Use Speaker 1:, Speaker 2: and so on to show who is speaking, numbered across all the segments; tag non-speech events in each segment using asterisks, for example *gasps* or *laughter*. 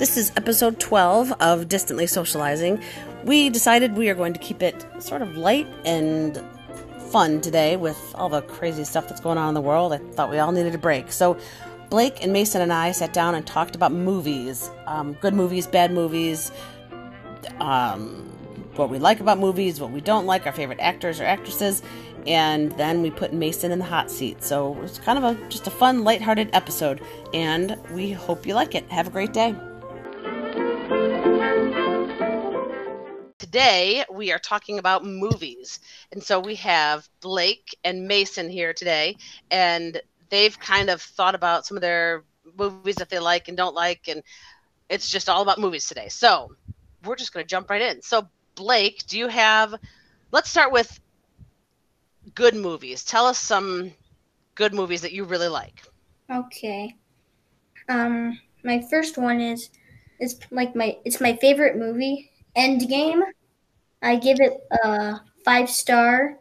Speaker 1: This is episode 12 of Distantly Socializing. We decided we are going to keep it sort of light and fun today with all the crazy stuff that's going on in the world. I thought we all needed a break. So, Blake and Mason and I sat down and talked about movies um, good movies, bad movies, um, what we like about movies, what we don't like, our favorite actors or actresses, and then we put Mason in the hot seat. So it's kind of a just a fun, lighthearted episode, and we hope you like it. Have a great day. Today we are talking about movies, and so we have Blake and Mason here today, and they've kind of thought about some of their movies that they like and don't like, and it's just all about movies today. So we're just going to jump right in. So Blake, do you have? Let's start with good movies. Tell us some good movies that you really like.
Speaker 2: Okay. Um, my first one is is like my it's my favorite movie, Endgame. I give it a five star,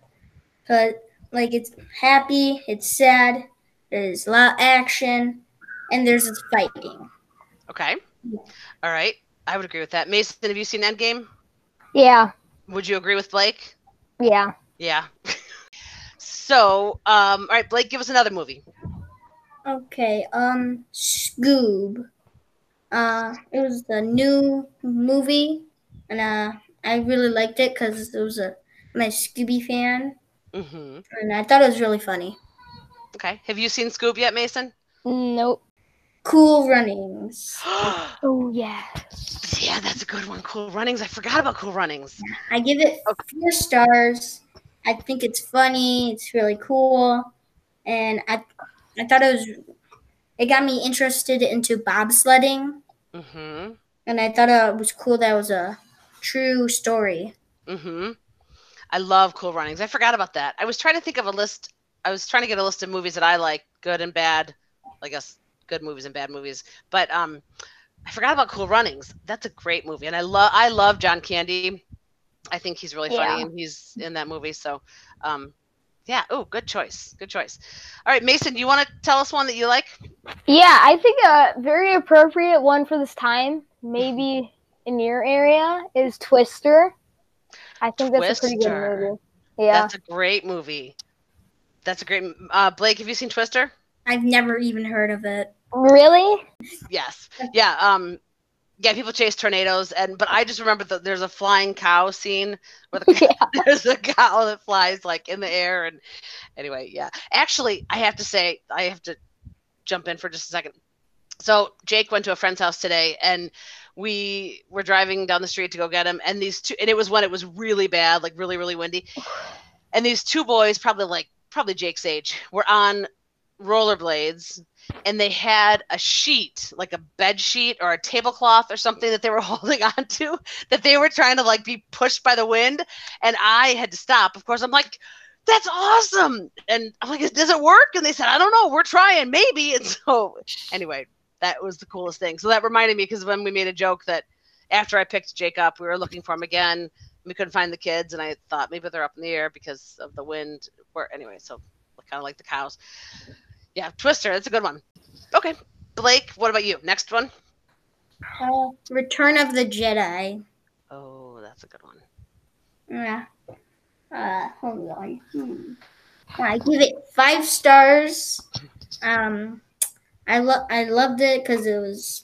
Speaker 2: but like it's happy, it's sad, there's a lot of action, and there's this fighting.
Speaker 1: Okay. All right. I would agree with that. Mason, have you seen Endgame?
Speaker 3: Yeah.
Speaker 1: Would you agree with Blake?
Speaker 3: Yeah.
Speaker 1: Yeah. *laughs* so, um, all right, Blake, give us another movie.
Speaker 2: Okay. Um, Scoob. Uh, it was the new movie, and uh, I really liked it because it was a my Scooby fan,
Speaker 1: Mm-hmm.
Speaker 2: and I thought it was really funny.
Speaker 1: Okay. Have you seen Scoob yet, Mason?
Speaker 3: Nope.
Speaker 2: Cool Runnings. *gasps*
Speaker 3: Oh yeah.
Speaker 1: yeah, that's a good one. Cool Runnings. I forgot about Cool Runnings.
Speaker 2: I give it four stars. I think it's funny. It's really cool, and I I thought it was it got me interested into bobsledding,
Speaker 1: Mm-hmm.
Speaker 2: and I thought it was cool that it was a true story.
Speaker 1: Mm-hmm. I love Cool Runnings. I forgot about that. I was trying to think of a list. I was trying to get a list of movies that I like, good and bad. I guess good movies and bad movies. But um, I forgot about Cool Runnings. That's a great movie, and I love I love John Candy. I think he's really funny,
Speaker 3: Yeah.
Speaker 1: and he's in that movie. So, um, yeah. Oh, good choice. Good choice. All right, Mason, do you want to tell us one that you like?
Speaker 3: Yeah, I think a very appropriate one for this time, maybe in your area, is Twister. I think that's a pretty good movie. Yeah.
Speaker 1: That's a great movie. That's a great. Uh, Blake, have you seen Twister?
Speaker 2: I've never even heard of it.
Speaker 3: Really?
Speaker 1: Yes. Yeah. Um. Yeah. People chase tornadoes, and but I just remember that there's a flying cow scene where the, *laughs*
Speaker 3: Yeah. *laughs*
Speaker 1: there's a cow that flies like in the air, and anyway, yeah. Actually, I have to say, I have to jump in for just a second. So Jake went to a friend's house today, and we were driving down the street to go get him, and these two, and it was when it was really bad, like really, really windy, and these two boys, probably like probably Jake's age, were on rollerblades and they had a sheet, like a bed sheet or a tablecloth or something that they were *laughs* holding on to that they were trying to like be pushed by the wind. And I had to stop. Of course, I'm like, that's awesome. And I'm like, does it work? And they said, I don't know. We're trying, maybe. And so, anyway, that was the coolest thing. So that reminded me because when we made a joke that after I picked Jake up, we were looking for him again. We couldn't find the kids, and I thought maybe they're up in the air because of the wind. Where anyway, so kind of like the cows. Yeah, Twister. That's a good one. Okay, Blake. What about you? Next one.
Speaker 2: Uh, Return of the Jedi.
Speaker 1: Oh, that's a good one.
Speaker 2: Yeah. Uh, hold on. Hmm. I give it five stars. Um, I love I loved it because it was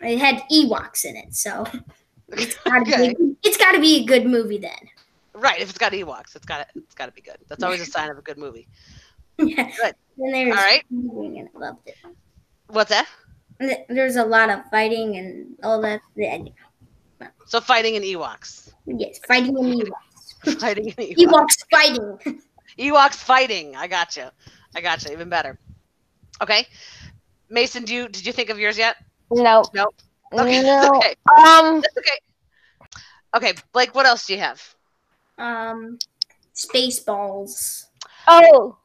Speaker 2: it had Ewoks in it, so it's gotta
Speaker 1: Okay.
Speaker 2: be it's gotta be a good movie then.
Speaker 1: Right. If it's got Ewoks, it's got to it's got to be good. That's always a sign of a good movie. *laughs*
Speaker 2: Yeah.
Speaker 1: Good.
Speaker 2: And there's
Speaker 1: All right.
Speaker 2: and I loved it.
Speaker 1: What's that?
Speaker 2: There's a lot of fighting and all that.
Speaker 1: So fighting in Ewoks.
Speaker 2: Yes, fighting and Ewoks. *laughs*
Speaker 1: fighting in Ewoks.
Speaker 2: Ewoks fighting.
Speaker 1: Ewoks fighting. I got you. I got you. Even better. Okay. Mason, do you did you think of yours yet?
Speaker 3: No.
Speaker 1: Nope. Okay.
Speaker 3: No. *laughs*
Speaker 1: Okay.
Speaker 3: Um.
Speaker 1: That's okay. Okay, Blake. What else do you have?
Speaker 2: Um, Spaceballs.
Speaker 3: Oh.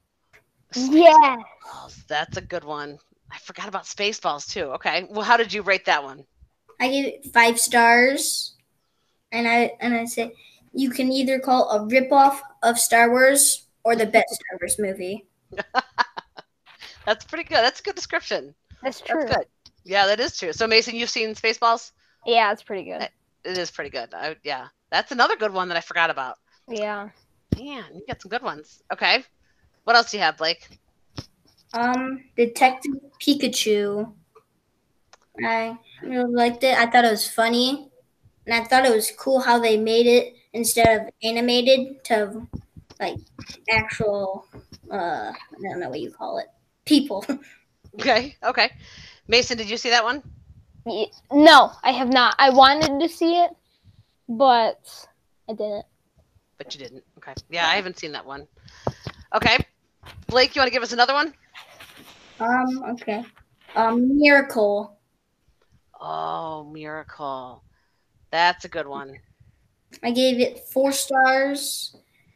Speaker 3: Yeah.
Speaker 1: Spaceballs. That's a good one. I forgot about Spaceballs too. Okay. Well, how did you rate that one?
Speaker 2: I give it five stars, and I and I say you can either call a ripoff of Star Wars or the best Star Wars movie. *laughs*
Speaker 1: That's pretty good. That's a good description.
Speaker 3: That's true.
Speaker 1: That's good. Yeah, that is true. So Mason, you've seen Spaceballs?
Speaker 3: Yeah, it's pretty good.
Speaker 1: It is pretty good. I, yeah, that's another good one that I forgot about.
Speaker 3: Yeah.
Speaker 1: Man, you got some good ones. Okay, what else do you have, Blake?
Speaker 2: Um, Detective Pikachu. I really liked it. I thought it was funny, and I thought it was cool how they made it instead of animated to like actual. Uh, I don't know what you call it. People. *laughs*
Speaker 1: Okay, okay. Mason, did you see that one?
Speaker 3: No, I have not. I wanted to see it, but I didn't.
Speaker 1: But you didn't. Okay. Yeah, I haven't seen that one. Okay. Blake, you want to give us another one?
Speaker 2: Um. Okay. Um. Miracle.
Speaker 1: Oh, Miracle. That's a good one.
Speaker 2: I gave it four stars,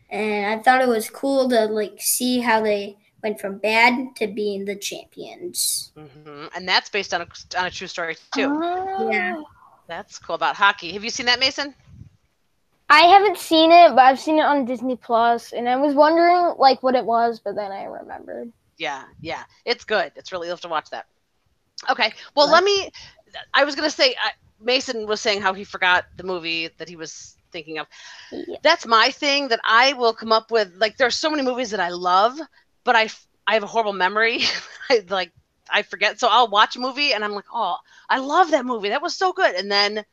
Speaker 2: and I thought it was cool to like see how they went from bad to being the champions.
Speaker 1: hmm And that's based on a, on a true story, too.
Speaker 2: Yeah.
Speaker 3: Oh.
Speaker 1: That's cool about hockey. Have you seen that, Mason?
Speaker 3: I haven't seen it, but I've seen it on Disney Plus, and I was wondering like what it was, but then I remembered.
Speaker 1: Yeah, yeah. It's good. It's really, you'll have to watch that. Okay. Well, let me, I was going to say, I, Mason was saying how he forgot the movie that he was thinking of.
Speaker 3: Yeah.
Speaker 1: That's my thing that I will come up with. Like, there's so many movies that I love, but I I have a horrible memory. *laughs* I like, I forget. So I'll watch a movie and I'm like, oh, I love that movie. That was so good. And then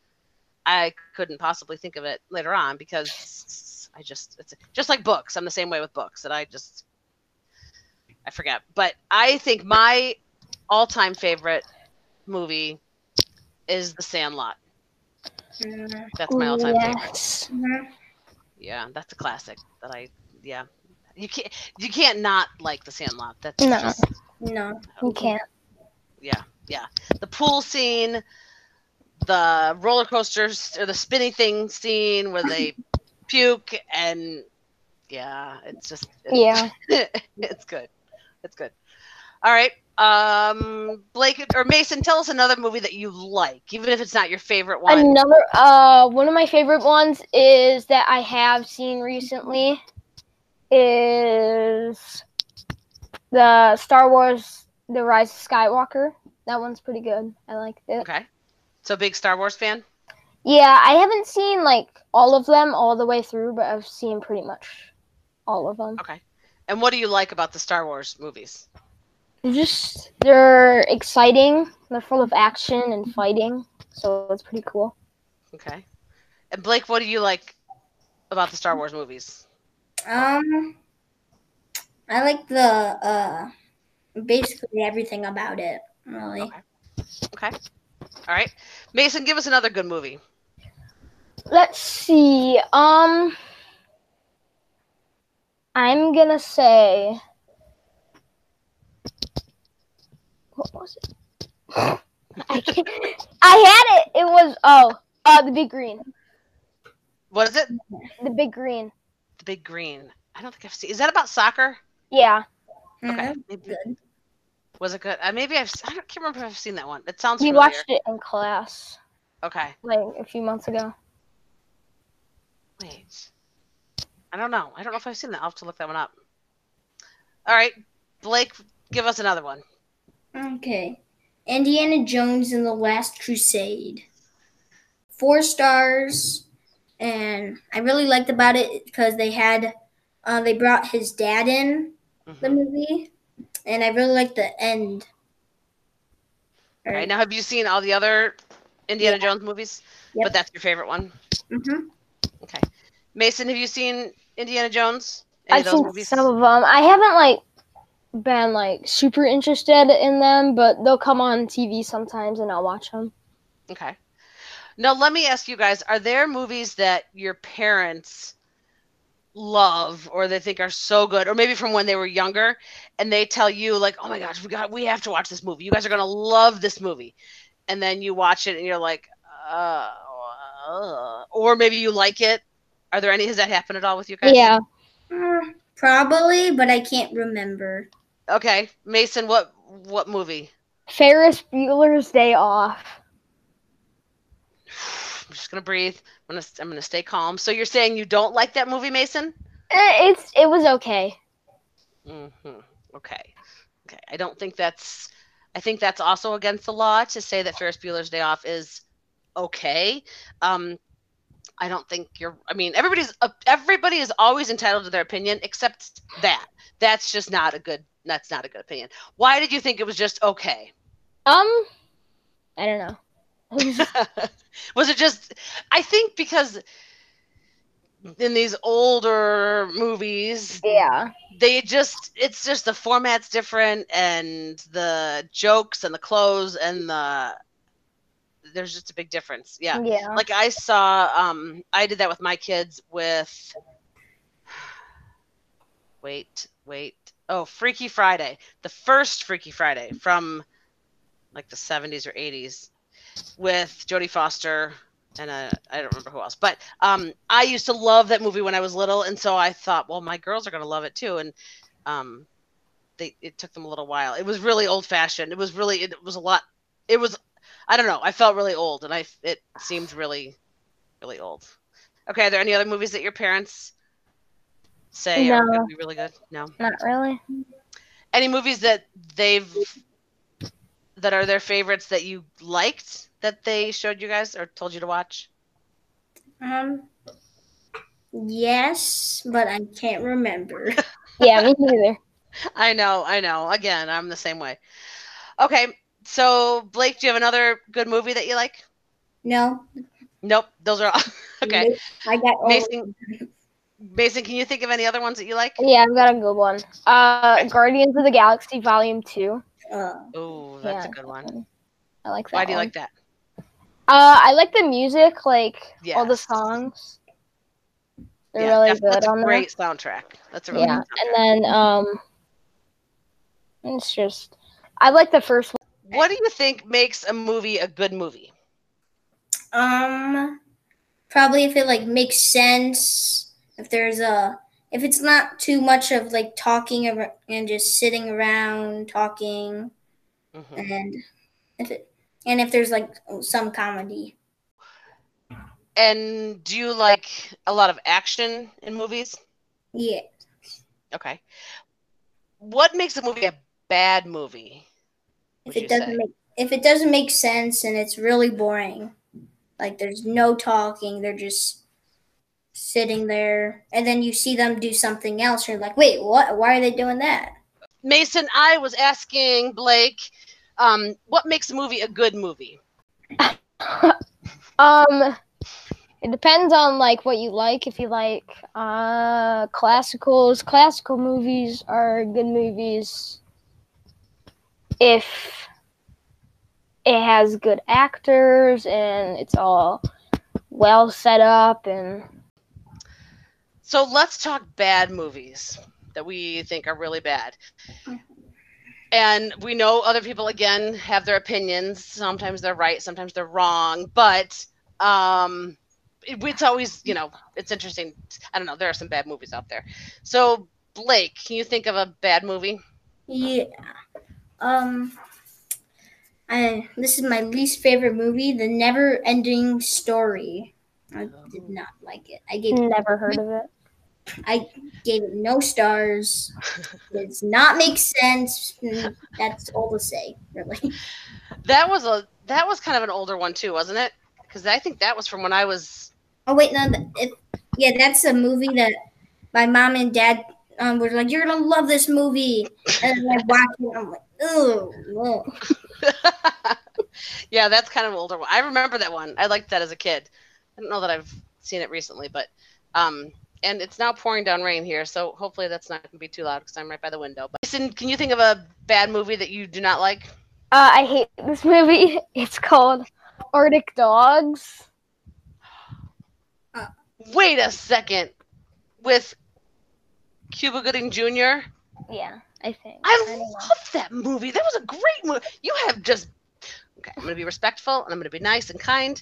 Speaker 1: I couldn't possibly think of it later on because I just, it's just like books. I'm the same way with books that I just, I forget. But I think my all-time favorite movie is The Sandlot. That's my all-time favorite.
Speaker 3: yes.
Speaker 2: Mhm.
Speaker 1: Yeah, that's a classic. That I, yeah, you can't, you can't not like The Sandlot. That's
Speaker 3: No.
Speaker 1: just,
Speaker 2: No.
Speaker 3: You can't.
Speaker 1: yeah, yeah. The pool scene, the roller coasters, or the spinning thing scene where they *coughs* puke, and yeah, it's just, it's,
Speaker 3: Yeah. *laughs*
Speaker 1: it's good. It's good. All right. Um, Blake or Mason, tell us another movie that you like, even if it's not your favorite one.
Speaker 3: Another uh one of my favorite ones is that I have seen recently is the Star Wars The Rise of Skywalker. That one's pretty good. I liked it.
Speaker 1: Okay. So big Star Wars fan.
Speaker 3: Yeah, I haven't seen like all of them all the way through, but I've seen pretty much all of them.
Speaker 1: Okay. And what do you like about the Star Wars movies?
Speaker 3: They're just they're exciting. They're full of action and fighting, so it's pretty cool.
Speaker 1: Okay. And Blake, what do you like about the Star Wars movies?
Speaker 2: Um. I like the uh, basically everything about it. Really.
Speaker 1: Okay. Okay. All right. Mason, give us another good movie.
Speaker 3: Let's see. Um, I'm gonna say. What was it? *laughs* I, can't, I had it. It was oh, uh, the big green.
Speaker 1: What is it?
Speaker 3: The big green.
Speaker 1: The Big Green. I don't think I've seen. Is that about soccer?
Speaker 3: Yeah.
Speaker 1: Okay.
Speaker 2: Mhm.
Speaker 1: Maybe,
Speaker 2: Good.
Speaker 1: was it good? Uh, maybe I've. s- I don't, can't remember if I've seen that one. It sounds
Speaker 3: We
Speaker 1: familiar.
Speaker 3: watched it in class
Speaker 1: Okay.
Speaker 3: like a few months ago.
Speaker 1: Wait. I don't know. I don't know if I've seen that. I'll have to look that one up. All right. Blake, give us another one.
Speaker 2: Okay. Indiana Jones and the Last Crusade. Four stars, and I really liked about it because they had, uh, they brought his dad in the
Speaker 1: Mhm.
Speaker 2: movie, and I really liked the end.
Speaker 1: All right. Now, have you seen all the other Indiana
Speaker 2: Yeah.
Speaker 1: Jones movies?
Speaker 2: Yep.
Speaker 1: But that's your favorite one.
Speaker 2: hmm
Speaker 1: Okay. Mason, have you seen Indiana Jones? Any
Speaker 3: I've
Speaker 1: of those
Speaker 3: seen
Speaker 1: movies?
Speaker 3: some of them. I haven't like been like super interested in them, but they'll come on TV sometimes, and I'll watch them.
Speaker 1: Okay. Now let me ask you guys: Are there movies that your parents love or they think are so good, or maybe from when they were younger, and they tell you like, "Oh my gosh, we got, we have to watch this movie. You guys are gonna love this movie," and then you watch it and you're like, uh, uh, or maybe you like it. Are there any? Has that happened at all with you guys?
Speaker 3: Yeah.
Speaker 2: Mm, probably, but I can't remember.
Speaker 1: Okay, Mason, what what movie?
Speaker 3: Ferris Bueller's Day Off.
Speaker 1: I'm just gonna breathe. I'm gonna I'm gonna stay calm. So you're saying you don't like that movie, Mason?
Speaker 3: Eh, It's it was okay.
Speaker 1: hmm Okay. Okay. I don't think that's I think that's also against the law to say that Ferris Bueller's Day Off is okay. Um, I don't think you're. I mean, everybody's uh, everybody is always entitled to their opinion, except that. That's just not a good. That's not a good opinion. Why did you think it was just okay?
Speaker 3: Um, I don't know. *laughs*
Speaker 1: was it just? I think because in these older movies,
Speaker 3: yeah,
Speaker 1: they just it's just the format's different and the jokes and the clothes and the there's just a big difference. Yeah.
Speaker 3: Yeah.
Speaker 1: Like I saw um I did that with my kids with wait, wait. Oh, Freaky Friday. The first Freaky Friday from like the 70s or 80s with Jodie Foster and uh, I don't remember who else. But um I used to love that movie when I was little and so I thought, well, my girls are going to love it too and um they it took them a little while. It was really old fashioned. It was really it was a lot it was I don't know. I felt really old, and I it seemed really, really old. Okay, are there any other movies that your parents say
Speaker 3: No.
Speaker 1: are going to be really good? No.
Speaker 3: not really.
Speaker 1: Any movies that they've that are their favorites that you liked that they showed you guys or told you to watch?
Speaker 2: Um, yes, but I can't remember. *laughs*
Speaker 3: Yeah, me neither. *laughs*
Speaker 1: I know, I know. Again, I'm the same way. Okay, so Blake, do you have another good movie that you like?
Speaker 2: no.
Speaker 1: Nope, those are all. *laughs* okay,
Speaker 2: I got all
Speaker 1: Mason. Mason, can you think of any other ones that you like?
Speaker 3: Yeah, I've got a good one. Uh, Guardians of the Galaxy Volume Two.
Speaker 2: Uh,
Speaker 1: Oh, that's a good one.
Speaker 3: I like that.
Speaker 1: Why do you
Speaker 3: one.
Speaker 1: like that?
Speaker 3: Uh, I like the music, like all the songs. They're
Speaker 1: Yeah,
Speaker 3: really
Speaker 1: def-
Speaker 3: good
Speaker 1: that's a
Speaker 3: on there.
Speaker 1: great soundtrack. That's a really
Speaker 3: Yeah,
Speaker 1: good
Speaker 3: and then um, it's just I like the first one.
Speaker 1: What do you think makes a movie a good movie?
Speaker 2: um, probably if it like makes sense. If there's a, if it's not too much of like talking and just sitting around talking,
Speaker 1: Mhm.
Speaker 2: and if it, and if there's like some comedy.
Speaker 1: And do you like a lot of action in movies?
Speaker 2: Yeah.
Speaker 1: Okay. What makes a movie a bad movie?
Speaker 2: If it doesn't
Speaker 1: say?
Speaker 2: make if it doesn't make sense and it's really boring, like there's no talking, they're just sitting there, and then you see them do something else, and you're like, wait, what? Why are they doing that?
Speaker 1: Mason, I was asking Blake, um, what makes a movie a good movie? *laughs*
Speaker 3: Um, it depends on like what you like. If you like uh classicals, classical movies are good movies. If it has good actors and it's all well set up and
Speaker 1: So let's talk bad movies that we think are really bad. And we know other people again have their opinions. Sometimes they're right, sometimes they're wrong, but um it, it's always, you know, it's interesting. I don't know, there are some bad movies out there. So Blake, can you think of a bad movie?
Speaker 2: Yeah. Um. I this is my least favorite movie, The Never Ending Story. I did not like it. I gave
Speaker 3: never heard of it.
Speaker 2: I gave it no stars. *laughs* It does not make sense. That's all to say, really.
Speaker 1: That was a that was kind of an older one too, wasn't it? Because I think that was from when I was
Speaker 2: Oh wait, no, it, yeah, that's a movie that my mom and dad um, were like, "You're gonna love this movie," and I *laughs* watch it. I'm like, ugh." *laughs*
Speaker 1: yeah, that's kind of an older one. I remember that one. I liked that as a kid. I don't know that I've seen it recently, but um, and it's now pouring down rain here, so hopefully that's not going to be too loud because I'm right by the window. But listen, can you think of a bad movie that you do not like?
Speaker 3: Uh, I hate this movie. *laughs* It's called Arctic Dogs.
Speaker 1: Wait a second, with Cuba Gooding Jr.
Speaker 3: Yeah, I think.
Speaker 1: I
Speaker 3: don't know.
Speaker 1: love that movie. That was a great movie. You have just okay. I'm going to be respectful and I'm going to be nice and kind.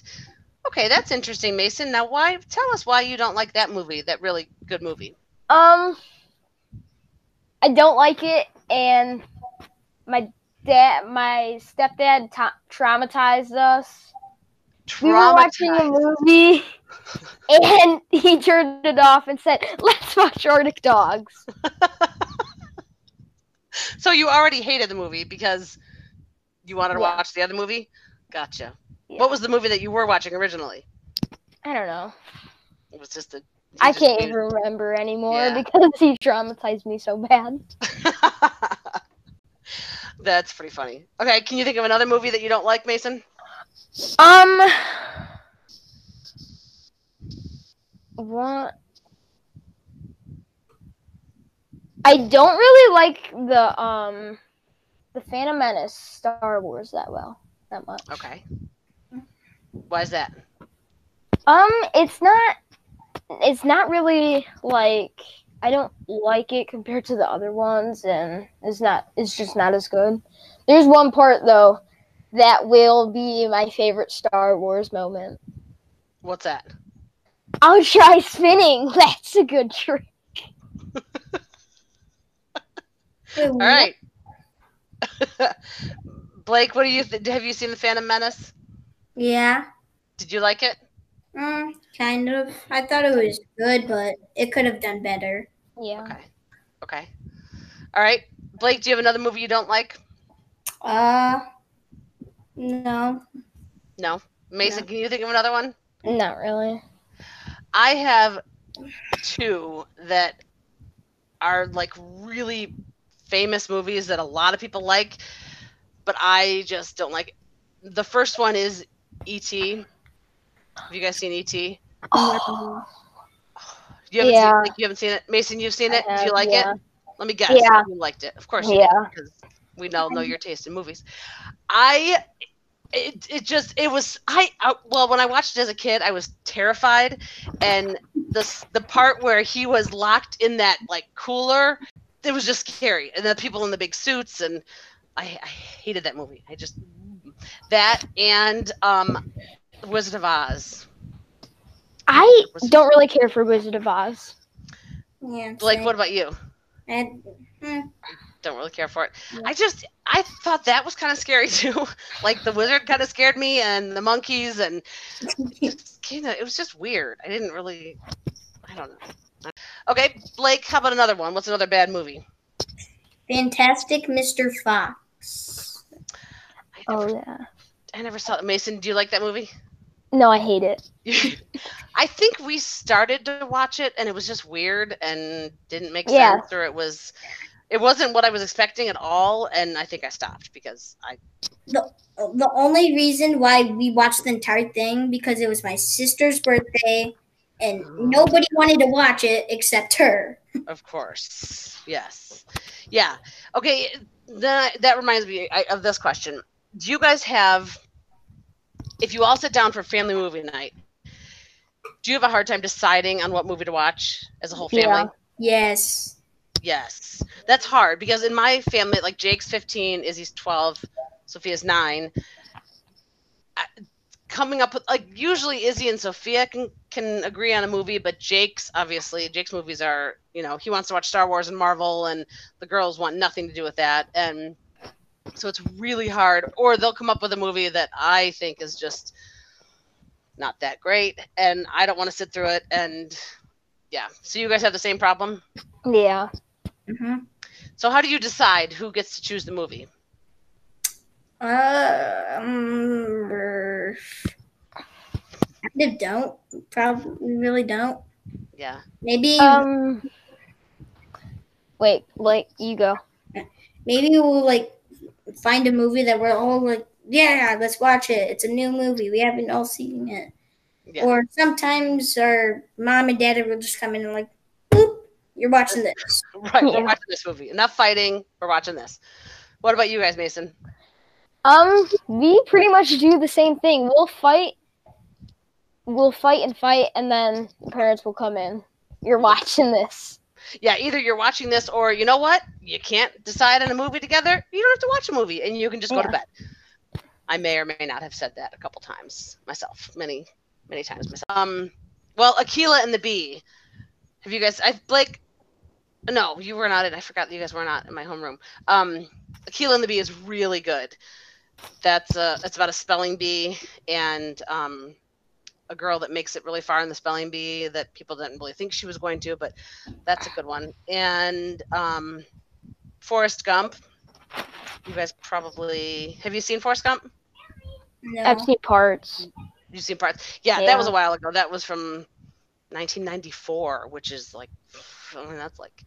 Speaker 1: Okay, that's interesting, Mason. Now, why? Tell us why you don't like that movie. That really good movie.
Speaker 3: Um, I don't like it, and my dad, my stepdad, ta traumatized us. We were watching a movie, *laughs* and he turned it off and said, "Let's watch Arctic Dogs."
Speaker 1: So you already hated the movie because You wanted to
Speaker 3: Yeah.
Speaker 1: watch the other movie? Gotcha.
Speaker 3: Yeah.
Speaker 1: What was the movie that you were watching originally?
Speaker 3: I don't know.
Speaker 1: It was just a.
Speaker 3: I
Speaker 1: just
Speaker 3: can't even remember anymore
Speaker 1: Yeah.
Speaker 3: because he traumatized me so bad. *laughs*
Speaker 1: That's pretty funny. Okay, can you think of another movie that you don't like, Mason?
Speaker 3: Um, what? I don't really like the um, the Phantom Menace Star Wars that well that much.
Speaker 1: Okay. Why is that?
Speaker 3: Um, it's not. It's not really like I don't like it compared to the other ones, and it's not. It's just not as good. There's one part though that will be my favorite Star Wars moment.
Speaker 1: What's that?
Speaker 3: I'll try spinning. *laughs* That's a good trick. *laughs*
Speaker 1: All right. *laughs* Blake, what do you th- have you seen the Phantom Menace?
Speaker 2: Yeah.
Speaker 1: Did you like it?
Speaker 2: Mm, kind of. I thought it was good, but it could have done better.
Speaker 3: Yeah.
Speaker 1: Okay. Okay. All right. Blake, do you have another movie you don't like?
Speaker 2: Uh, no.
Speaker 1: No. Mason,
Speaker 2: No.
Speaker 1: can you think of another one?
Speaker 3: Not really.
Speaker 1: I have two that are like really famous movies that a lot of people like, but I just don't like. The first one is E.T. Have you guys seen E.T.?
Speaker 3: Oh,
Speaker 1: You haven't
Speaker 3: Yeah.
Speaker 1: seen like, you haven't seen it. Mason, you've seen it. Do you like
Speaker 3: yeah.
Speaker 1: it? Let me guess.
Speaker 3: Yeah.
Speaker 1: You liked it. Of course you
Speaker 3: Yeah.
Speaker 1: did, because we all know your taste in movies. I it, it just it was I, I well when I watched it as a kid I was terrified and the the part where he was locked in that like cooler it was just scary and the people in the big suits and I, I hated that movie I just that and um Wizard of Oz
Speaker 3: I don't really care for Wizard of Oz.
Speaker 2: Yeah.
Speaker 1: Blake what about you
Speaker 2: I, mm,
Speaker 1: don't really care for it.
Speaker 2: Yeah.
Speaker 1: I just I thought that was kind of scary *laughs* too. like the wizard kind of scared me and the monkeys and *laughs* just kind of it was just weird. I didn't really I don't know. Okay, Blake, how about another one? What's another bad movie?
Speaker 2: Fantastic Mr. Fox.
Speaker 1: I never,
Speaker 3: Oh yeah.
Speaker 1: I never saw it. Mason, do you like that movie?
Speaker 3: No, I hate it. *laughs*
Speaker 1: I think we started to watch it and it was just weird and didn't make
Speaker 3: Yeah.
Speaker 1: sense or it was it wasn't what I was expecting at all and I think I stopped because I
Speaker 2: The the only reason why we watched the entire thing because it was my sister's birthday, and oh. nobody wanted to watch it except her.
Speaker 1: Of course. Yes. Yeah. Okay. That that reminds me of this question. Do you guys have, if you all sit down for family movie night, do you have a hard time deciding on what movie to watch as a whole family?
Speaker 3: Yeah.
Speaker 2: Yes.
Speaker 1: Yes. That's hard because in my family, like Jake's 15, Izzy's 12, Sophia's 9. I, coming up with like usually Izzy and Sophia can can agree on a movie, but Jake's obviously Jake's movies are you know he wants to watch Star Wars and Marvel, and the girls want nothing to do with that, and so it's really hard. Or they'll come up with a movie that I think is just not that great, and I don't want to sit through it, and yeah. So you guys have the same problem.
Speaker 3: Yeah.
Speaker 2: hmm
Speaker 1: So how do you decide who gets to choose the movie?
Speaker 2: Um, kind of don't. Probably really don't.
Speaker 1: Yeah.
Speaker 2: Maybe
Speaker 3: Um. Wait, like you go.
Speaker 2: maybe we'll like find a movie that we're all like, yeah, let's watch it. It's a new movie. We haven't all seen it.
Speaker 1: Yeah.
Speaker 2: Or sometimes our mom and dad will just come in and like, boop, you're watching this. *laughs*
Speaker 1: Right. We're watching this movie. Enough fighting. We're watching this. What about you guys, Mason?
Speaker 3: Um, we pretty much do the same thing. We'll fight. We'll fight and fight, and then the parents will come in. You're watching this.
Speaker 1: Yeah, either you're watching this or you know what? You can't decide on a movie together. You don't have to watch a movie and you can just go to bed. I may or may not have said that a couple times myself. Many, many times myself. Um well, Akeelah and the Bee. Have you guys I Blake no, you were not in. I forgot that you guys were not in my homeroom. Um Akeelah and the Bee is really good. That's uh it's about a spelling bee and um a girl that makes it really far in the spelling bee that people didn't really think she was going to, but that's a good one. And um, Forrest Gump. you guys probably have you seen Forrest Gump?
Speaker 2: No.
Speaker 3: I've seen parts.
Speaker 1: You've seen parts. Yeah,
Speaker 3: Yeah.
Speaker 1: that was a while ago. That was from 1994, which is like, I mean, that's like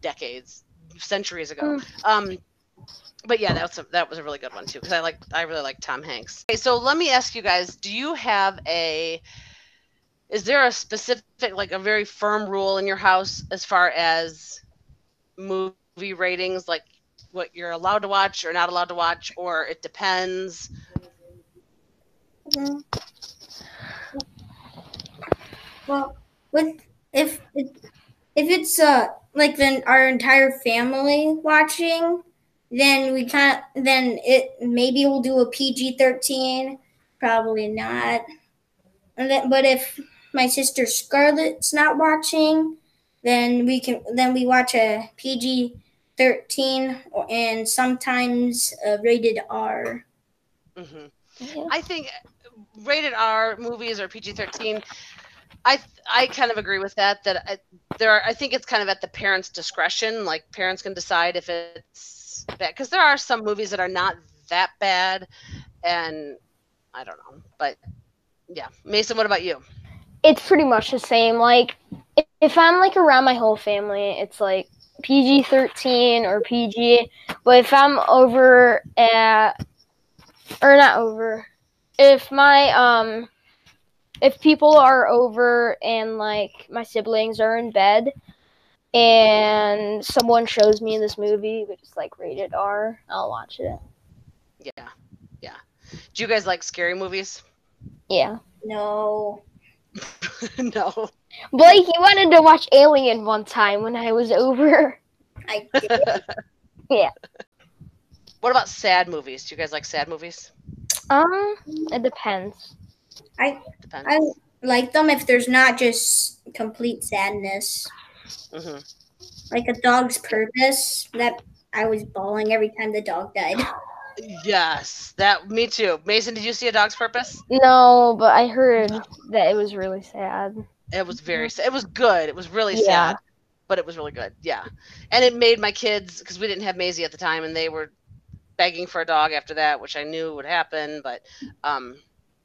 Speaker 1: decades, centuries ago. Um, but yeah, that was a, that was a really good one too because I like I really like Tom Hanks. Okay, so let me ask you guys: Do you have a? Is there a specific, like a very firm rule in your house as far as movie ratings, like what you're allowed to watch or not allowed to watch, or it depends?
Speaker 2: Mhm. Well, with if if it's uh like then our entire family watching, then we can't. Then it maybe we'll do a PG thirteen. Probably not. And then, but if my sister Scarlett's not watching, then we can then we watch a PG thirteen and sometimes a rated R.
Speaker 1: hmm
Speaker 3: Yeah.
Speaker 1: I think rated R movies or PG thirteen. I I kind of agree with that. That I, there are. I think it's kind of at the parents' discretion. Like parents can decide if it's bad because there are some movies that are not that bad, and I don't know. But yeah, Mason, what about you?
Speaker 3: It's pretty much the same. Like if- I'm like around my whole family, it's like PG thirteen or PG. But if I'm over at or not over, if my um if people are over and like my siblings are in bed and someone shows me this movie which is like rated R, I'll watch it.
Speaker 1: Yeah, yeah. Do you guys like scary movies?
Speaker 3: Yeah.
Speaker 2: No. *laughs*
Speaker 1: no.
Speaker 3: Blake, you wanted to watch Alien one time when I was over.
Speaker 2: I did. *laughs* Yeah.
Speaker 1: What about sad movies? Do you guys like sad movies?
Speaker 3: Um, it depends.
Speaker 1: Depends.
Speaker 2: I like them if there's not just complete sadness.
Speaker 1: Hmm
Speaker 2: Like a dog's purpose. That I was bawling every time the dog died.
Speaker 1: Yes, that me too. Mason, did you see A Dog's Purpose?
Speaker 3: No, but I heard that it was really sad.
Speaker 1: It was very. sa- It was good. It was really
Speaker 3: Yeah.
Speaker 1: sad, but it was really good. Yeah, and it made my kids because we didn't have Maisie at the time, and they were begging for a dog after that, which I knew would happen. But um,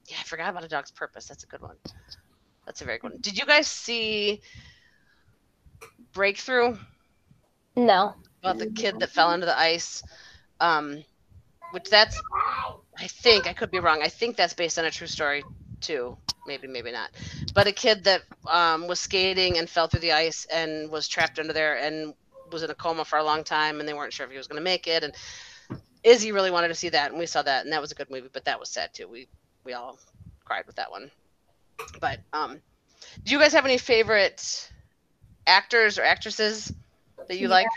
Speaker 1: yeah, I forgot about A Dog's Purpose. That's a good one. That's a very good one. Did you guys see Breakthrough
Speaker 3: No.
Speaker 1: about the kid that fell into the ice? Um, which that's, I think I could be wrong. I think that's based on a true story too. Maybe, maybe not. But a kid that um, was skating and fell through the ice and was trapped under there and was in a coma for a long time, and they weren't sure if he was going to make it. And Izzy really wanted to see that, and we saw that, and that was a good movie. But that was sad too. We we all cried with that one. But um, do you guys have any favorite actors or actresses that you
Speaker 2: Yeah.
Speaker 1: like?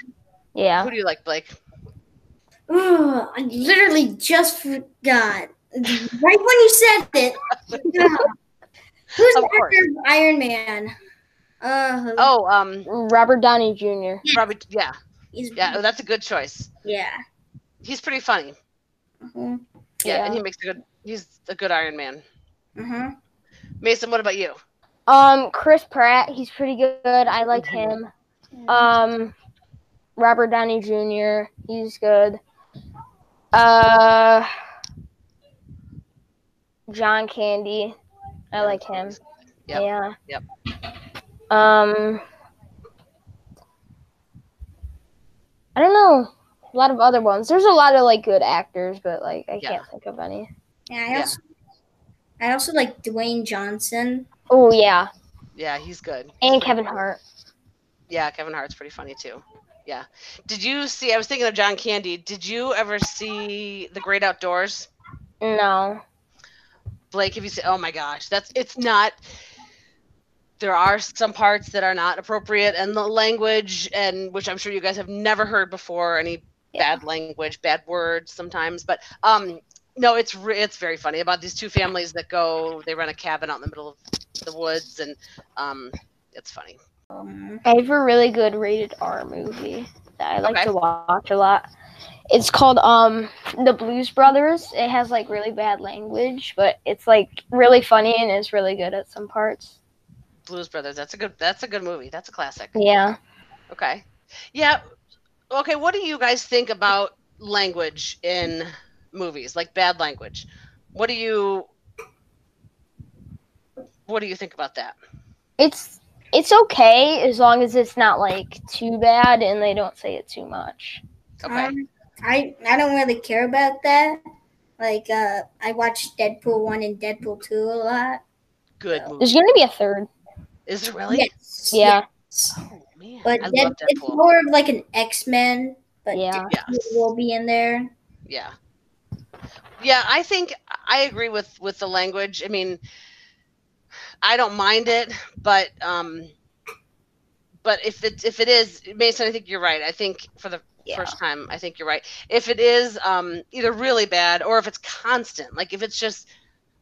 Speaker 3: Yeah.
Speaker 1: Who do you like, Blake?
Speaker 2: Oh, I literally just forgot. Right when you said it. *laughs* Yeah. Who's
Speaker 1: Of
Speaker 2: the actor of Iron Man? Uh,
Speaker 1: Oh, um,
Speaker 3: Robert Downey Jr.
Speaker 1: Robert. Yeah,
Speaker 2: he's,
Speaker 1: yeah, oh, that's a good choice.
Speaker 2: yeah.
Speaker 1: He's pretty funny.
Speaker 2: Uh-huh.
Speaker 1: Yeah, and he makes a good. He's a good Iron Man.
Speaker 2: Uh-huh.
Speaker 1: Mason, what about you?
Speaker 3: Um, Chris Pratt, he's pretty good. I like him. Um, Robert Downey Jr., he's good. Uh, John Candy, I like him.
Speaker 1: Yep.
Speaker 3: Yeah.
Speaker 1: Yep.
Speaker 3: Um, I don't know. A lot of other ones. There's a lot of like good actors, but like I
Speaker 1: Yeah.
Speaker 3: can't think of any.
Speaker 2: Yeah, I
Speaker 1: Yeah.
Speaker 2: I also like Dwayne Johnson.
Speaker 3: Oh yeah,
Speaker 1: Yeah, he's good.
Speaker 3: and Kevin Hart.
Speaker 1: Yeah, Kevin Hart's pretty funny too. Yeah. Did you see? I was thinking of John Candy. Did you ever see The Great Outdoors?
Speaker 3: No.
Speaker 1: Blake, have you seen? Oh my gosh, that's it's not. There are some parts that are not appropriate, and the language, and which I'm sure you guys have never heard before. Any
Speaker 3: Yeah.
Speaker 1: bad language, bad words sometimes, but um, no, it's re- it's very funny about these two families that go. They rent a cabin out in the middle of the woods, and um, it's funny.
Speaker 2: Um,
Speaker 3: I have a really good rated R movie that I like
Speaker 1: Okay.
Speaker 3: to watch a lot. It's called um The Blues Brothers. It has like really bad language, but it's like really funny and it's really good at some parts.
Speaker 1: Blues Brothers. That's a good. That's a good movie. That's a classic.
Speaker 3: Yeah.
Speaker 1: Okay. Yeah. Okay. What do you guys think about language in movies, like bad language. What do you what do you think about that?
Speaker 3: It's it's okay as long as it's not like too bad and they don't say it too much.
Speaker 1: Okay.
Speaker 2: Um, I I don't really care about that. Like uh, I watched Deadpool one and Deadpool two a lot.
Speaker 1: Good movie.
Speaker 3: There's gonna be a third.
Speaker 1: Is it really?
Speaker 2: Yes.
Speaker 3: Yeah.
Speaker 2: yes.
Speaker 1: Oh man.
Speaker 2: But
Speaker 1: I
Speaker 2: Dead,
Speaker 1: love
Speaker 2: it's more of like an X Men, but
Speaker 3: Yeah.
Speaker 2: Deadpool will be in there.
Speaker 1: Yeah. Yeah, I think I agree with with the language. I mean, I don't mind it, but um but if it if it is Mason, I think you're right. I think for the
Speaker 3: Yeah.
Speaker 1: first time, I think you're right. If it is um either really bad or if it's constant, like if it's just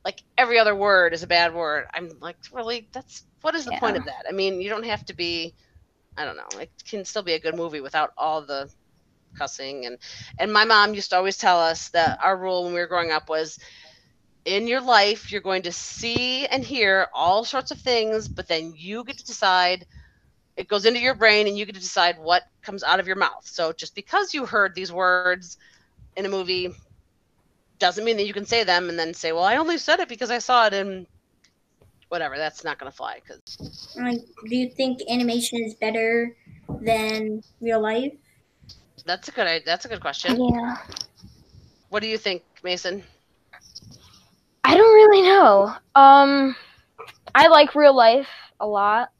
Speaker 1: like every other word is a bad word, I'm like, really that's what is the point of that? I mean, you don't have to be I don't know. It can still be a good movie without all the cussing and and my mom used to always tell us that our rule when we were growing up was in your life you're going to see and hear all sorts of things but then you get to decide it goes into your brain and you get to decide what comes out of your mouth so just because you heard these words in a movie doesn't mean that you can say them and then say well i only said it because i saw it in whatever that's not going to fly because
Speaker 2: Like, do you think animation is better than real life?
Speaker 1: That's a good i- that's a good question
Speaker 3: Yeah.
Speaker 1: what do you think mason
Speaker 3: I don't really know. Um I like real life a lot,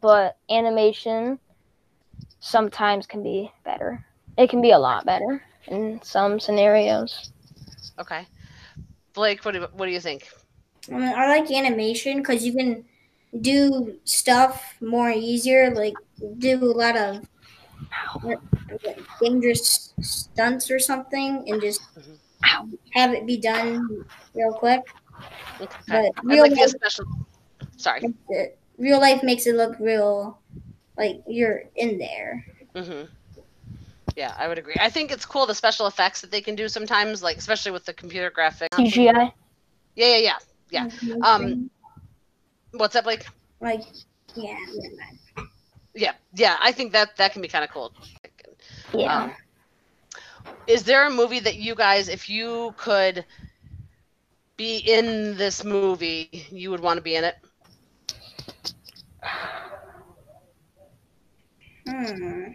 Speaker 3: but animation sometimes can be better. It can be a lot better in some scenarios.
Speaker 1: okay blake what do, what do you think
Speaker 2: I, mean, I like animation because you can do stuff more easier. Like do a lot of what- what, dangerous stunts or something, and just
Speaker 1: Mhm.
Speaker 2: have it be done real quick.
Speaker 1: okay
Speaker 2: But real
Speaker 1: like
Speaker 2: life,
Speaker 1: special sorry
Speaker 2: it- real life makes it look real, like you're in there.
Speaker 1: hmm Yeah, I would agree. I think it's cool the special effects that they can do sometimes, like especially with the computer graphics.
Speaker 3: CGI.
Speaker 1: Yeah, yeah, yeah. Yeah. Um, What's up, Blake?
Speaker 2: like yeah, never mind.
Speaker 1: Yeah, yeah. I think that that can be kind of cool.
Speaker 3: Yeah.
Speaker 1: Um, is there a movie that you guys, if you could be in this movie, you would want to be in it?
Speaker 2: Hmm.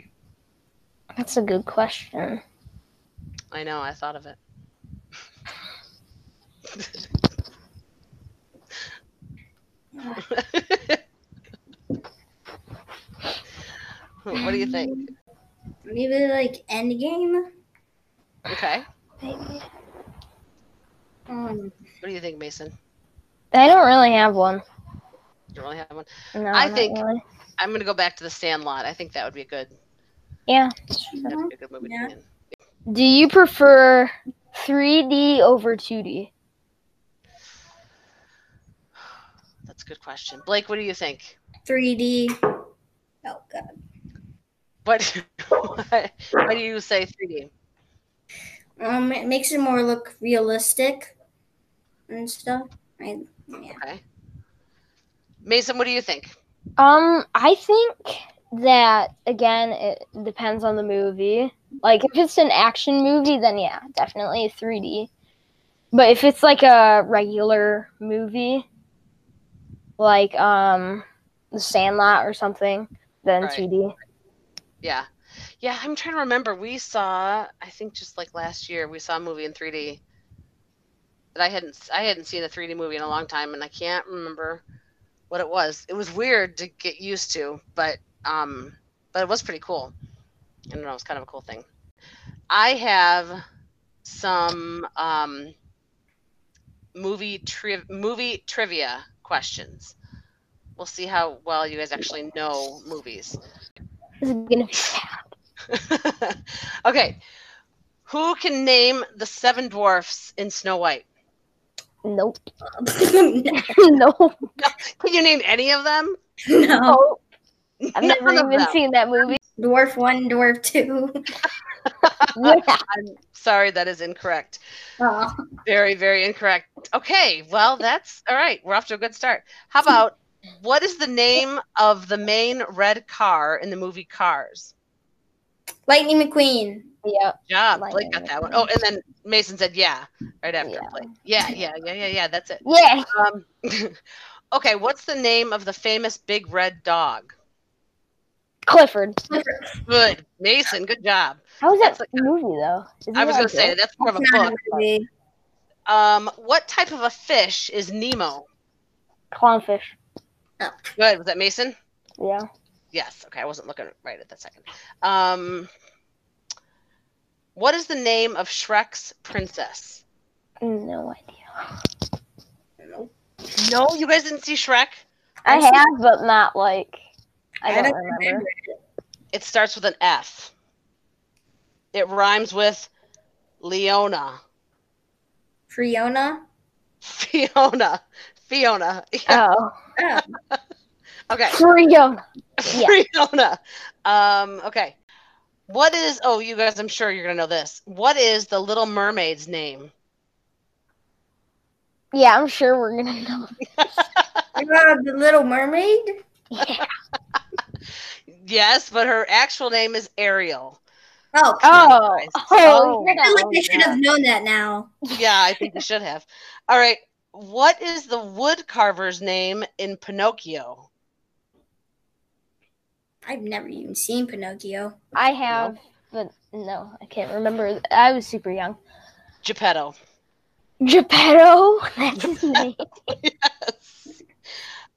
Speaker 3: That's a good question.
Speaker 1: I know. I thought of it. *laughs* *laughs* *laughs* what do you think?
Speaker 2: Maybe like Endgame.
Speaker 1: Okay.
Speaker 3: Maybe.
Speaker 2: Um,
Speaker 1: What do you think, Mason?
Speaker 3: I don't really have one.
Speaker 1: You don't really have one.
Speaker 3: No,
Speaker 1: I
Speaker 3: not
Speaker 1: think-
Speaker 3: really.
Speaker 1: I'm gonna go back to the Sandlot. I think that would be a good.
Speaker 3: Yeah.
Speaker 1: That would be a good movie.
Speaker 2: Yeah.
Speaker 1: To be in.
Speaker 3: Do you prefer 3D over 2D?
Speaker 1: That's a good question. Blake, what do you think?
Speaker 2: 3D. Oh god. *laughs*
Speaker 1: What? why why do you say 3D?
Speaker 2: Um, it makes it more look realistic and stuff. I, yeah.
Speaker 1: Okay. Mason, what do you think?
Speaker 3: Um, I think that again, it depends on the movie. Like if it's an action movie, then yeah, definitely 3D. But if it's like a regular movie, like um, The Sandlot or something, then
Speaker 1: Right.
Speaker 3: 2D.
Speaker 1: Yeah. Yeah, I'm trying to remember. We saw, I think just like last year, we saw a movie in 3D that I hadn't I hadn't seen a 3D movie in a long time and I can't remember what it was. It was weird to get used to, but um but it was pretty cool. I don't know, it's kind of a cool thing. I have some um movie tri- movie trivia questions. We'll see how well you guys actually know movies.
Speaker 3: This is gonna be bad. *laughs*
Speaker 1: okay. Who can name the seven dwarfs in Snow White?
Speaker 3: Nope. *laughs* *laughs*
Speaker 2: no.
Speaker 3: no.
Speaker 1: Can you name any of them?
Speaker 3: No. I've never
Speaker 1: None
Speaker 3: even
Speaker 1: them.
Speaker 3: seen that movie.
Speaker 2: Dwarf one, dwarf two.
Speaker 3: Yeah.
Speaker 1: I'm sorry, that is incorrect.
Speaker 2: Oh.
Speaker 1: Very, very incorrect. Okay, well, that's all right. We're off to a good start. How about what is the name of the main red car in the movie Cars?
Speaker 2: Lightning McQueen.
Speaker 3: Yeah.
Speaker 1: job.
Speaker 3: Lightning
Speaker 1: Blake got that one. Oh, and then Mason said yeah right after
Speaker 3: Yeah.
Speaker 1: Blake. Yeah, yeah, yeah, yeah, yeah. That's it.
Speaker 3: Yeah.
Speaker 1: Um, *laughs* okay, what's the name of the famous big red dog?
Speaker 3: Clifford.
Speaker 1: Good, Mason. Good job.
Speaker 3: How was that
Speaker 1: That's
Speaker 3: movie though? Isn't
Speaker 1: I was gonna say that's more of a
Speaker 2: It's
Speaker 1: book.
Speaker 2: a.
Speaker 1: Um, what type of a fish is Nemo?
Speaker 3: clownfish.
Speaker 1: Good. Was that Mason?
Speaker 3: Yeah.
Speaker 1: Yes. Okay, I wasn't looking right at that second. Um, what is the name of Shrek's princess?
Speaker 3: No idea.
Speaker 1: No, No, you guys didn't see Shrek.
Speaker 3: I
Speaker 2: I've seen-
Speaker 3: but not like. I
Speaker 2: I
Speaker 3: don't
Speaker 2: don't
Speaker 3: remember.
Speaker 2: remember.
Speaker 1: It starts with an F. It rhymes with Leona.
Speaker 2: Fiona. *laughs*
Speaker 1: Fiona. Fiona. *laughs* Yeah.
Speaker 3: Oh,
Speaker 2: Oh,
Speaker 1: Okay.
Speaker 3: Fiona. *laughs* Yeah.
Speaker 1: Fiona. Um, okay. What is oh you guys I'm sure you're gonna know this. What is the little mermaid's name?
Speaker 3: Yeah, I'm sure we're gonna know. *laughs*
Speaker 2: uh, the Little Mermaid.
Speaker 3: Yeah.
Speaker 1: Yes, but her actual name is Ariel.
Speaker 2: Oh,
Speaker 3: Oh, oh,
Speaker 1: Oh,
Speaker 2: I feel like
Speaker 3: yeah.
Speaker 2: I should have known that now.
Speaker 1: Yeah, I think you should have. All right. What is the wood carver's name in Pinocchio?
Speaker 2: I've never even seen Pinocchio.
Speaker 3: I have, but no, I can't remember. I was super young.
Speaker 1: Geppetto.
Speaker 3: Geppetto. *laughs* That's his *laughs* name.
Speaker 1: yes.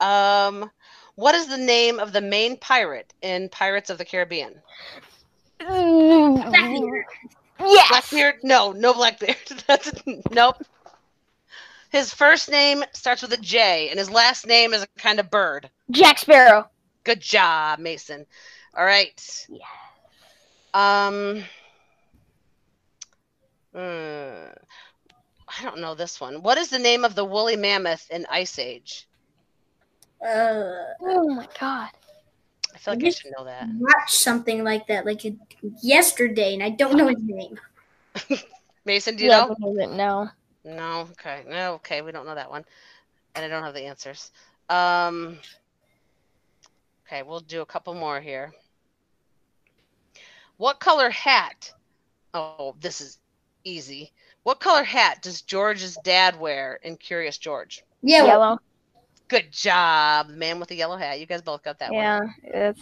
Speaker 1: Um, what is the name of the main pirate in Pirates of the Caribbean? Blackbeard.
Speaker 3: Yes.
Speaker 1: Blackbeard? No, no Blackbeard. *laughs* That's nope. His first name starts with a J, and his last name is a kind of bird.
Speaker 3: Jack Sparrow.
Speaker 1: Good job, Mason. All right.
Speaker 3: Yeah.
Speaker 1: Um. hmm, I don't know this one. What is the name of the woolly mammoth in Ice Age?
Speaker 2: Uh,
Speaker 3: Oh my god.
Speaker 1: I feel like I should know that.
Speaker 2: watched something like that like yesterday, and I don't know his name. *laughs*
Speaker 1: Mason, do you
Speaker 3: yeah,
Speaker 1: know?
Speaker 3: but doesn't know.
Speaker 1: No. Okay. No. Okay. We don't know that one, and I don't have the answers. Um. Okay, we'll do a couple more here. What color hat? Oh, this is easy. What color hat does George's dad wear in Curious George?
Speaker 2: Yeah,
Speaker 3: Yellow.
Speaker 1: Good job, the man with the yellow hat. You guys both got that one.
Speaker 3: yeah.
Speaker 1: one.
Speaker 3: It's,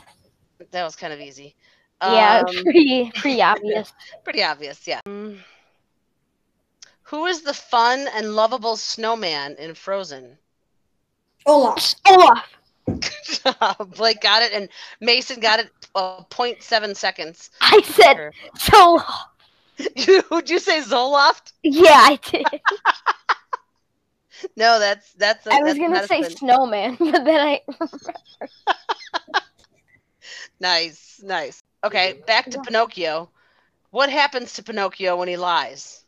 Speaker 1: That was kind of easy.
Speaker 3: yeah.
Speaker 1: Um,
Speaker 3: pretty pretty obvious. *laughs*
Speaker 1: pretty obvious, yeah. Who is the fun and lovable snowman in Frozen?
Speaker 2: Olaf.
Speaker 3: Olaf. *laughs*
Speaker 1: Blake got it, and Mason got it. Uh, 0.7 seconds.
Speaker 3: I said so. *laughs*
Speaker 1: Would you say Zoloft?
Speaker 3: Yeah, I did. *laughs*
Speaker 1: No, that's that's. A,
Speaker 3: I was
Speaker 1: that's
Speaker 3: gonna say snowman, but then I.
Speaker 1: Nice, nice. Okay, back to Pinocchio. What happens to Pinocchio when he lies?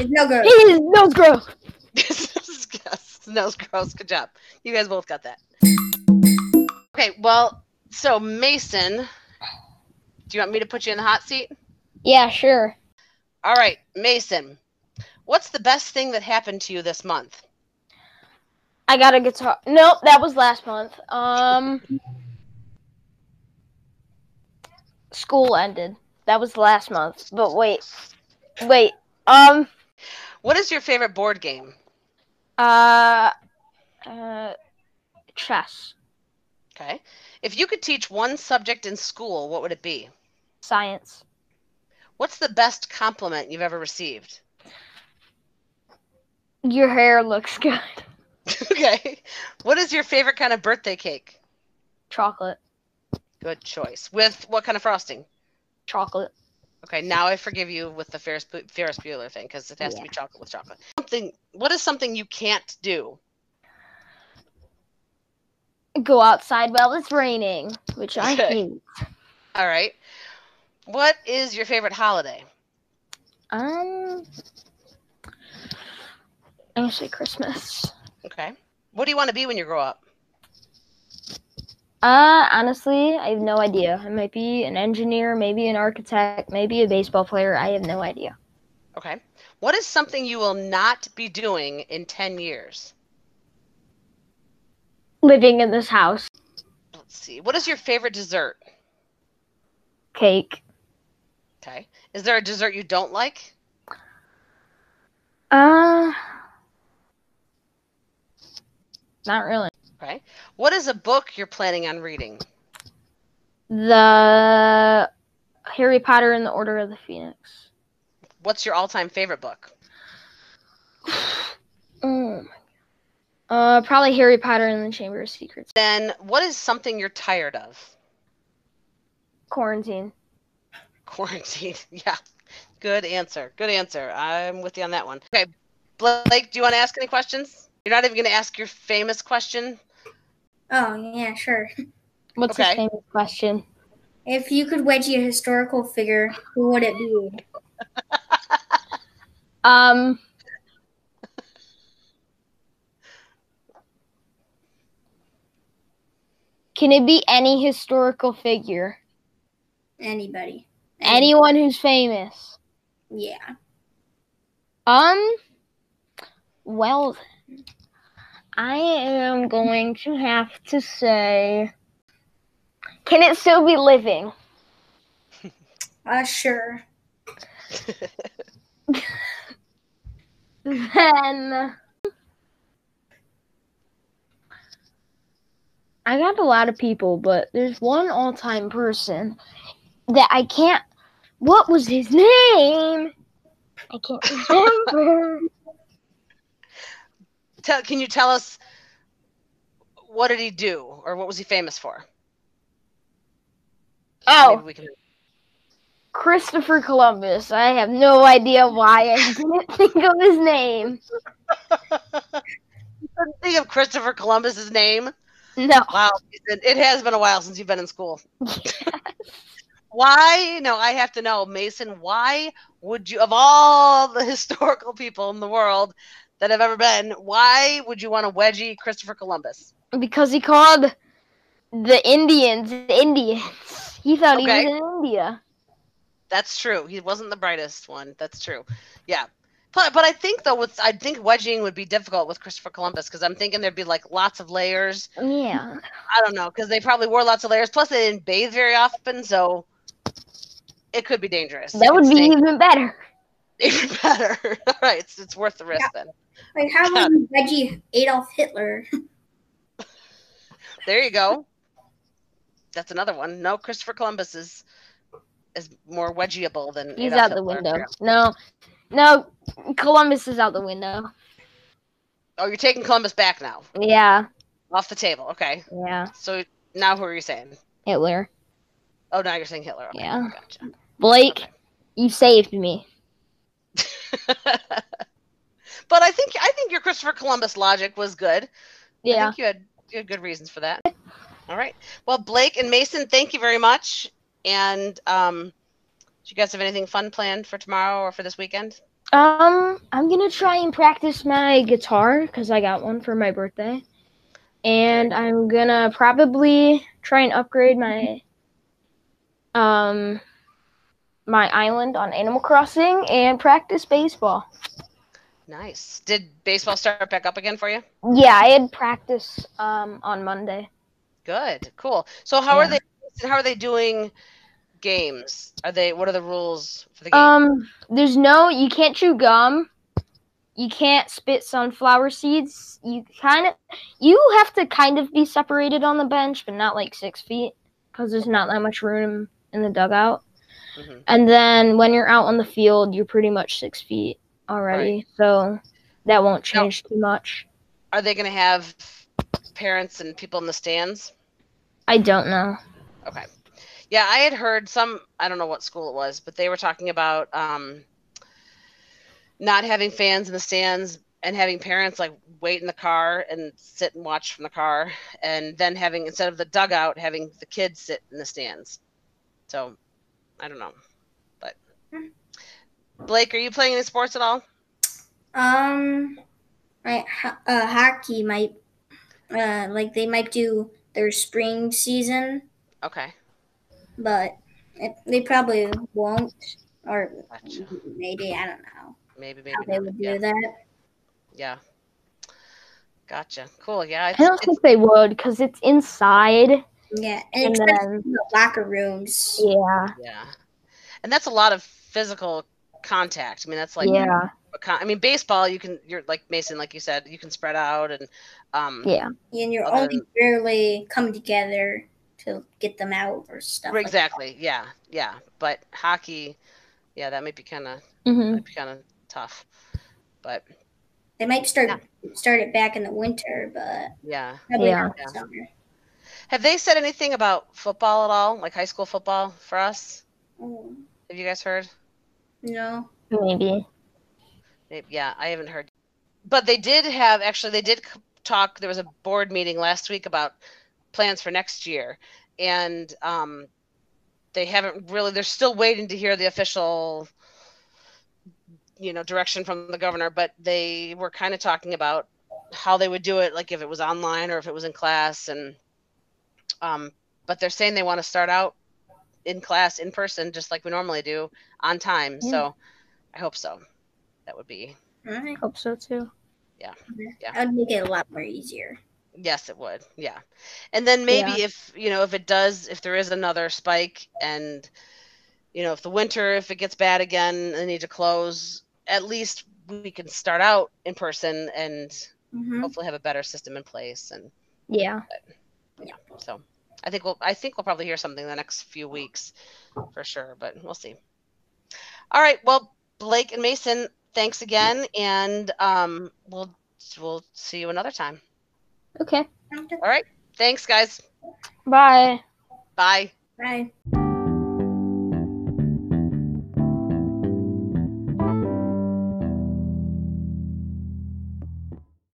Speaker 2: It's no good.
Speaker 3: His nose grows. *laughs*
Speaker 1: yes, nose gross. Good job. You guys both got that. Okay, well, so Mason, do you want me to put you in the hot seat?
Speaker 3: Yeah, sure.
Speaker 1: All right, Mason, what's the best thing that happened to you this month?
Speaker 3: I got a guitar. Nope, that was last month. Um, school ended. That was last month. But wait, wait. Um,
Speaker 1: What is your favorite board game?
Speaker 3: uh, uh, chess,
Speaker 1: Okay. If you could teach one subject in school, what would it be?
Speaker 3: science,
Speaker 1: What's the best compliment you've ever received?
Speaker 3: your hair looks good. *laughs*
Speaker 1: okay. What is your favorite kind of birthday cake?
Speaker 3: Chocolate,
Speaker 1: Good choice. With what kind of frosting?
Speaker 3: chocolate.
Speaker 1: Okay, now I forgive you with the Ferris, Ferris Bueller thing because it has to be chocolate with chocolate. Something. What is something you can't do?
Speaker 3: Go outside while it's raining, which I
Speaker 1: Okay.
Speaker 3: hate.
Speaker 1: All right. What is your favorite holiday?
Speaker 3: Um, I'm gonna say Christmas.
Speaker 1: Okay. What do you want to be when you grow up?
Speaker 3: Uh, honestly, I have no idea. I might be an engineer, maybe an architect, maybe a baseball player. I have no idea.
Speaker 1: Okay. What is something you will not be doing in 10 years?
Speaker 3: Living in this house,
Speaker 1: Let's see. What is your favorite dessert?
Speaker 3: cake.
Speaker 1: Okay. Is there a dessert you don't like?
Speaker 3: Uh, not really.
Speaker 1: Okay. What is a book you're planning on reading?
Speaker 3: The Harry Potter and the Order of the Phoenix.
Speaker 1: What's your all-time favorite book? *sighs*
Speaker 3: Oh my God. Uh, probably Harry Potter and the Chamber of Secrets.
Speaker 1: Then what is something you're tired of?
Speaker 3: Quarantine.
Speaker 1: Quarantine. *laughs* Yeah. Good answer. Good answer. I'm with you on that one. Okay. Blake, do you want to ask any questions? You're not even going to ask your famous question?
Speaker 2: Oh yeah, sure.
Speaker 3: What's
Speaker 1: Okay.
Speaker 3: his famous question?
Speaker 2: If you could wedgie a historical figure, who would it be? *laughs*
Speaker 3: Um. Can it be any historical figure?
Speaker 2: Anybody.
Speaker 3: Anyone who's famous?
Speaker 2: Yeah.
Speaker 3: Um. Well, then, I am going to have to say. Can it still be living?
Speaker 2: Uh, sure. *laughs*
Speaker 3: Then. I got a lot of people, but there's one all time person that I can't. What was his name? I can't *laughs* remember.
Speaker 1: Tell, can you tell us what did he do or what was he famous for?
Speaker 3: oh,
Speaker 1: Maybe we can
Speaker 3: Christopher Columbus. I have no idea why I *laughs* didn't think of his name. *laughs*
Speaker 1: Didn't think of Christopher Columbus's name.
Speaker 3: No.
Speaker 1: Wow, it it has been a while since you've been in school. *laughs* Why? No, I have to know, Mason. Why would you, of all the historical people in the world that have ever been, why would you want to wedgie Christopher Columbus?
Speaker 3: Because he called the Indians Indians. He thought
Speaker 1: Okay.
Speaker 3: he was in India.
Speaker 1: That's true. He wasn't the brightest one. That's true. Yeah. But, but I think though with I think wedging would be difficult with Christopher Columbus because I'm thinking there'd be like lots of layers.
Speaker 3: Yeah.
Speaker 1: I don't know because they probably wore lots of layers. Plus they didn't bathe very often, so it could be dangerous.
Speaker 3: That would be even better. *laughs*
Speaker 1: even better. *laughs* All right, it's, it's worth the risk then.
Speaker 2: Like, how would you wedgie Adolf Hitler? *laughs*
Speaker 1: There you go. That's another one. No, Christopher Columbus is is more wedgieable than
Speaker 3: He's
Speaker 1: Adolf
Speaker 3: out the
Speaker 1: Hitler.
Speaker 3: window. No. No, Columbus is out the window.
Speaker 1: Oh, you're taking Columbus back now,
Speaker 3: Yeah.
Speaker 1: off the table. Okay.
Speaker 3: Yeah.
Speaker 1: So now who are you saying?
Speaker 3: Hitler.
Speaker 1: Oh, now you're saying Hitler. Okay,
Speaker 3: Yeah.
Speaker 1: Gotcha.
Speaker 3: Blake, you saved me. *laughs*
Speaker 1: but I think I think your Christopher Columbus logic was good.
Speaker 3: Yeah.
Speaker 1: I think you had, you had good reasons for that. All right. Well, Blake and Mason, thank you very much. And um, do you guys have anything fun planned for tomorrow or for this weekend?
Speaker 3: Um, I'm gonna try and practice my guitar because I got one for my birthday, and I'm gonna probably try and upgrade my um my island on Animal Crossing and practice baseball.
Speaker 1: Nice. Did baseball start back up again for you?
Speaker 3: Yeah, I had practice um on Monday.
Speaker 1: Good. Cool. So how are they? How are they doing games? Are they? What are the rules for the game?
Speaker 3: Um, there's no you can't chew gum. You can't spit sunflower seeds. You kind of you have to kind of be separated on the bench, but not like six feet because there's not that much room in the dugout.
Speaker 1: Mhm.
Speaker 3: And then when you're out on the field, you're pretty much six feet already, so that won't
Speaker 1: Now-
Speaker 3: change too much.
Speaker 1: Are they going to have parents and people in the stands?
Speaker 3: I don't know.
Speaker 1: Okay. Yeah, I had heard some. I don't know what school it was, but they were talking about um, not having fans in the stands and having parents like wait in the car and sit and watch from the car, and then having instead of the dugout, having the kids sit in the stands. So, I don't know, but Blake, are you playing any sports at all?
Speaker 2: Um, right, ho- uh, hockey might, uh, like they might do their spring season,
Speaker 1: Okay.
Speaker 2: but it, they probably won't, or
Speaker 1: Gotcha.
Speaker 2: maybe I don't know
Speaker 1: Maybe, maybe
Speaker 2: how they would do
Speaker 1: Yeah.
Speaker 2: that.
Speaker 1: yeah. Gotcha. Cool. Yeah. It's,
Speaker 3: I don't
Speaker 1: it's,
Speaker 3: think they would because it's inside,
Speaker 2: Yeah,
Speaker 3: and
Speaker 2: and,
Speaker 3: then
Speaker 2: the locker rooms.
Speaker 3: yeah,
Speaker 1: yeah. and that's a lot of physical contact. I mean, that's like
Speaker 3: yeah,
Speaker 1: con- I mean, baseball you can you're like Mason, like you said, you can spread out and um,
Speaker 3: yeah,
Speaker 2: And you're
Speaker 1: Other
Speaker 2: only barely coming together to get them out or stuff. like that.
Speaker 1: exactly, yeah, yeah. But hockey, yeah, that might be kind of
Speaker 3: mm-hmm.
Speaker 1: might be kind of tough. But
Speaker 2: They might start start it back in the winter, but
Speaker 1: yeah,
Speaker 2: probably
Speaker 3: Yeah.
Speaker 2: not in summer.
Speaker 1: have they said anything about football at all, like high school football for us?
Speaker 2: Oh,
Speaker 1: Have you guys heard?
Speaker 2: No.
Speaker 3: maybe.
Speaker 1: Maybe- Yeah, I haven't heard. But they did have actually they did talk. There was a board meeting last week about plans for next year, and um, they haven't really. They're still waiting to hear the official, you know, direction from the governor. But they were kind of talking about how they would do it, like if it was online or if it was in class, and um, but they're saying they want to start out in class in person, just like we normally do, on time.
Speaker 3: Yeah.
Speaker 1: So I hope so. That would be
Speaker 2: I
Speaker 3: Hope so too.
Speaker 1: Yeah. Yeah.
Speaker 2: That would make it a lot more easier.
Speaker 1: Yes, it would. Yeah. And then maybe
Speaker 3: Yeah.
Speaker 1: if, you know, if it does, if there is another spike and, you know, if the winter, if it gets bad again, they need to close, at least we can start out in person and
Speaker 2: hmm
Speaker 1: hopefully have a better system in place. And Yeah.
Speaker 3: Yeah.
Speaker 1: so I think we'll, I think we'll probably hear something in the next few weeks for sure, but we'll see. All right. Well, Blake and Mason, thanks again. And um, we'll, we'll see you another time.
Speaker 3: Okay.
Speaker 1: All right. Thanks guys.
Speaker 3: Bye.
Speaker 1: Bye.
Speaker 2: Bye.